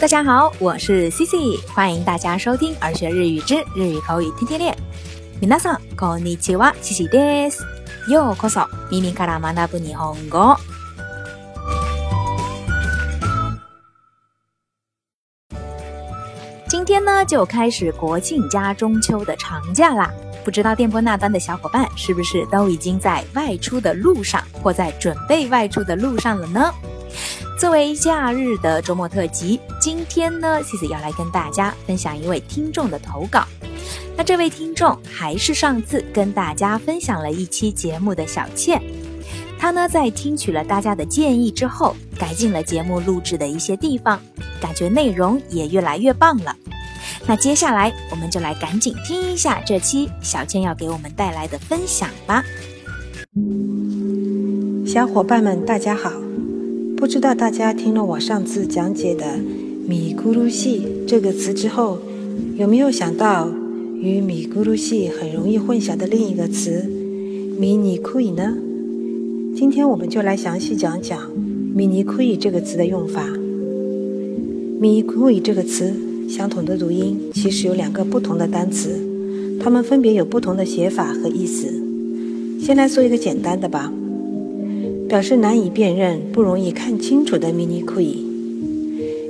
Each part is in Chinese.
大家好，我是 Cici，欢迎大家收听《儿学日语之日语口语天天练》。みなさんこんにちは、n i c h i w a k i こそ耳から学ぶ日本語。今天呢，就开始国庆加中秋的长假啦。不知道电波那端的小伙伴是不是都已经在外出的路上，或在准备外出的路上了呢？作为假日的周末特辑，今天呢，茜子要来跟大家分享一位听众的投稿。那这位听众还是上次跟大家分享了一期节目的小倩，她呢在听取了大家的建议之后，改进了节目录制的一些地方，感觉内容也越来越棒了。那接下来我们就来赶紧听一下这期小倩要给我们带来的分享吧。小伙伴们，大家好。不知道大家听了我上次讲解的“米咕噜西”这个词之后，有没有想到与“米咕噜西”很容易混淆的另一个词“迷你库伊”呢？今天我们就来详细讲讲“米尼库伊”这个词的用法。“米尼库伊”这个词，相同的读音，其实有两个不同的单词，它们分别有不同的写法和意思。先来说一个简单的吧。表示难以辨认、不容易看清楚的 “mini kui”，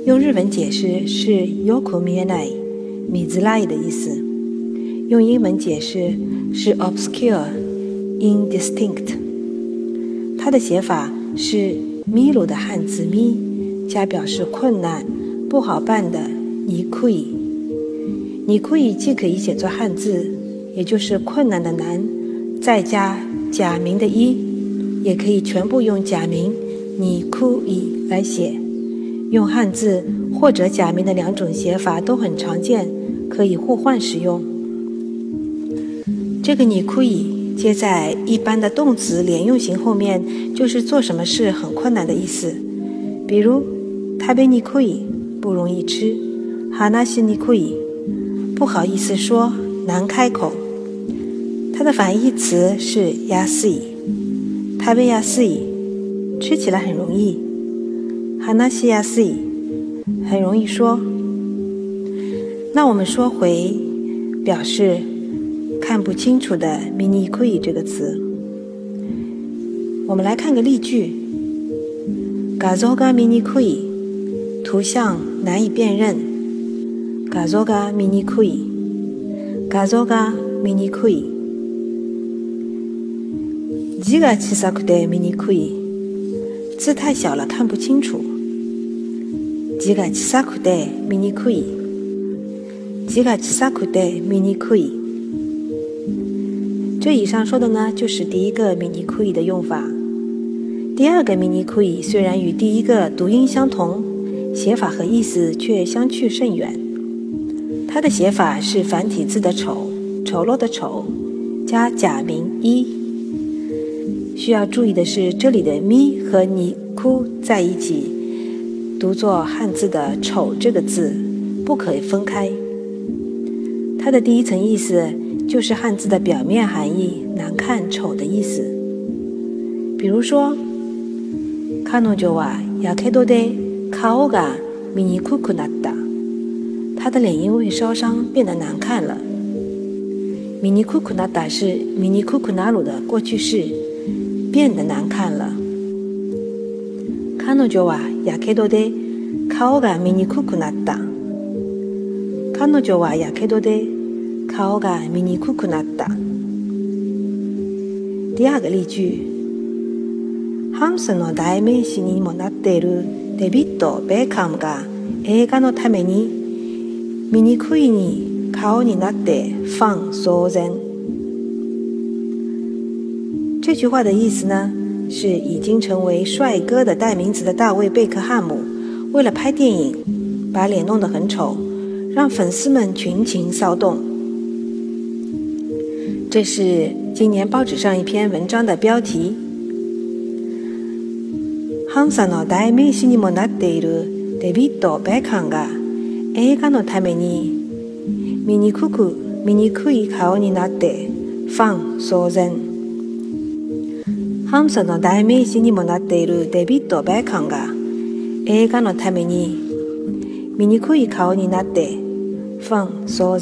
用日文解释是 “yokomienai 米 i s u a i 的意思；用英文解释是 “obscure indistinct”。它的写法是米鲁的汉字 “mi” 加表示困难、不好办的 “ni 伊。u 库 n i u 既可以写作汉字，也就是困难的“难”，再加假名的 “i”。也可以全部用假名，にくい来写。用汉字或者假名的两种写法都很常见，可以互换使用。这个にくい接在一般的动词连用型后面，就是做什么事很困难的意思。比如、食べにくい（不容易吃）、哈纳西にくい（不好意思说，难开口）。它的反义词是亚西。哈维亚西，吃起来很容易；哈纳西亚西，很容易说。那我们说回表示看不清楚的 “mini kui” 这个词，我们来看个例句：ga zoga mini kui，图像难以辨认；ga zoga mini kui，ga zoga mini kui。几个七杀口袋明年可以？字太小了，看不清楚。几个七杀口袋明年可以？几个七杀口袋明年可以？这以上说的呢，就是第一个“明年可以”的用法。第二个“明年可以”虽然与第一个读音相同，写法和意思却相去甚远。它的写法是繁体字的“丑”，丑陋的“丑”，加假名“一”。需要注意的是，这里的咪和尼库在一起读作汉字的“丑”这个字，不可以分开。它的第一层意思就是汉字的表面含义，难看、丑的意思。比如说，卡侬就哇亚太多得卡欧嘎咪尼库库纳达，他的脸因为烧伤变得难看了。咪尼库库纳达是咪尼库库纳鲁的过去式。变得看了。彼女はやけどで顔が見にくくなった。彼女はやけどで顔が見にくくなった。第二个例句，ハムスの代名詞にもなっているデビッド・ベーカムが映画のために醜いに顔になってファン騒然这句话的意思呢，是已经成为帅哥的代名词的大卫贝克汉姆，为了拍电影，把脸弄得很丑，让粉丝们群情骚动。这是今年报纸上一篇文章的标题：ハンサの代名詞にもなっているデビッド・ベクハムが映画のために醜く醜い顔になってファン騒然。反佐の代名詞にもなっているデビッド・ベイカンが映画のために醜い顔になって反所ン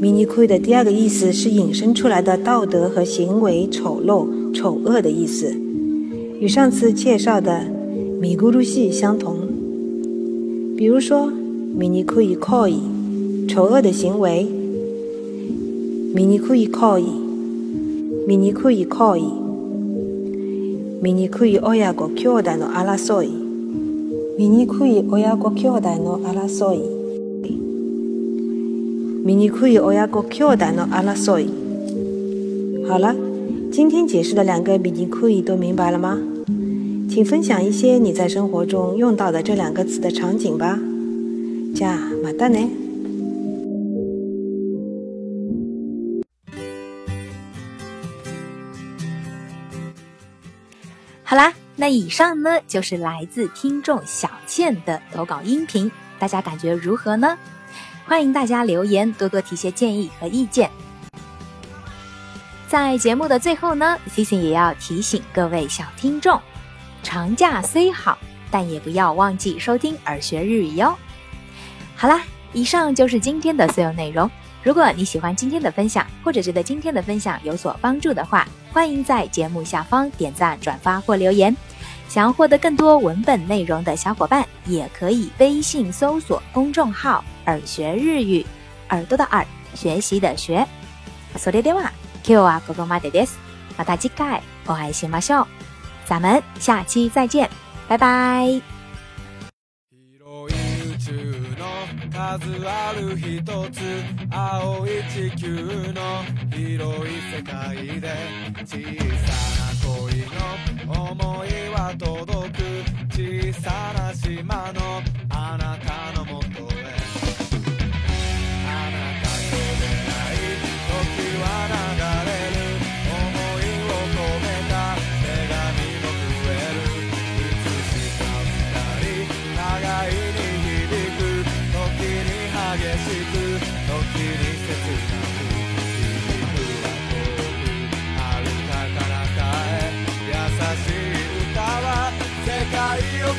醜い的第二个意思是引申出来的道德和行为丑陋、丑恶的意思，与上次介绍的ミグルシ相同。比如说ミニクイコイ，丑恶的行为。ミニクイミニ可以クイ。ミニ可以親御と兄弟の阿拉所以。ミニ可以親御と兄弟の阿拉所以。ミニ可以親御と兄弟の阿拉所以。好了，今天解释的两个ミニ可以都明白了吗？请分享一些你在生活中用到的这两个词的场景吧。加马また那以上呢，就是来自听众小倩的投稿音频，大家感觉如何呢？欢迎大家留言，多多提些建议和意见。在节目的最后呢 c i c i 也要提醒各位小听众：长假虽好，但也不要忘记收听耳学日语哟。好啦，以上就是今天的所有内容。如果你喜欢今天的分享，或者觉得今天的分享有所帮助的话，欢迎在节目下方点赞、转发或留言。想要获得更多文本内容的小伙伴，也可以微信搜索公众号“耳学日语”，耳朵的耳，学习的学。日は电话：Q でです。また次回お会いしましょう。咱们下期再见，拜拜。想いは届く小さな島のあなた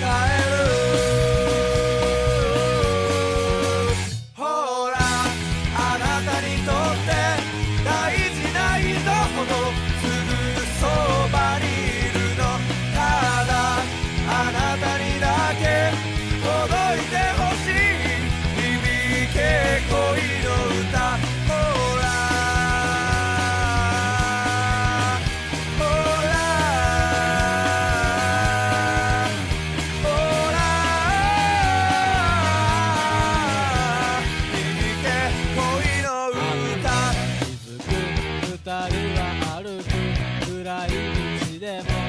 guys. 二人は歩く暗い道でも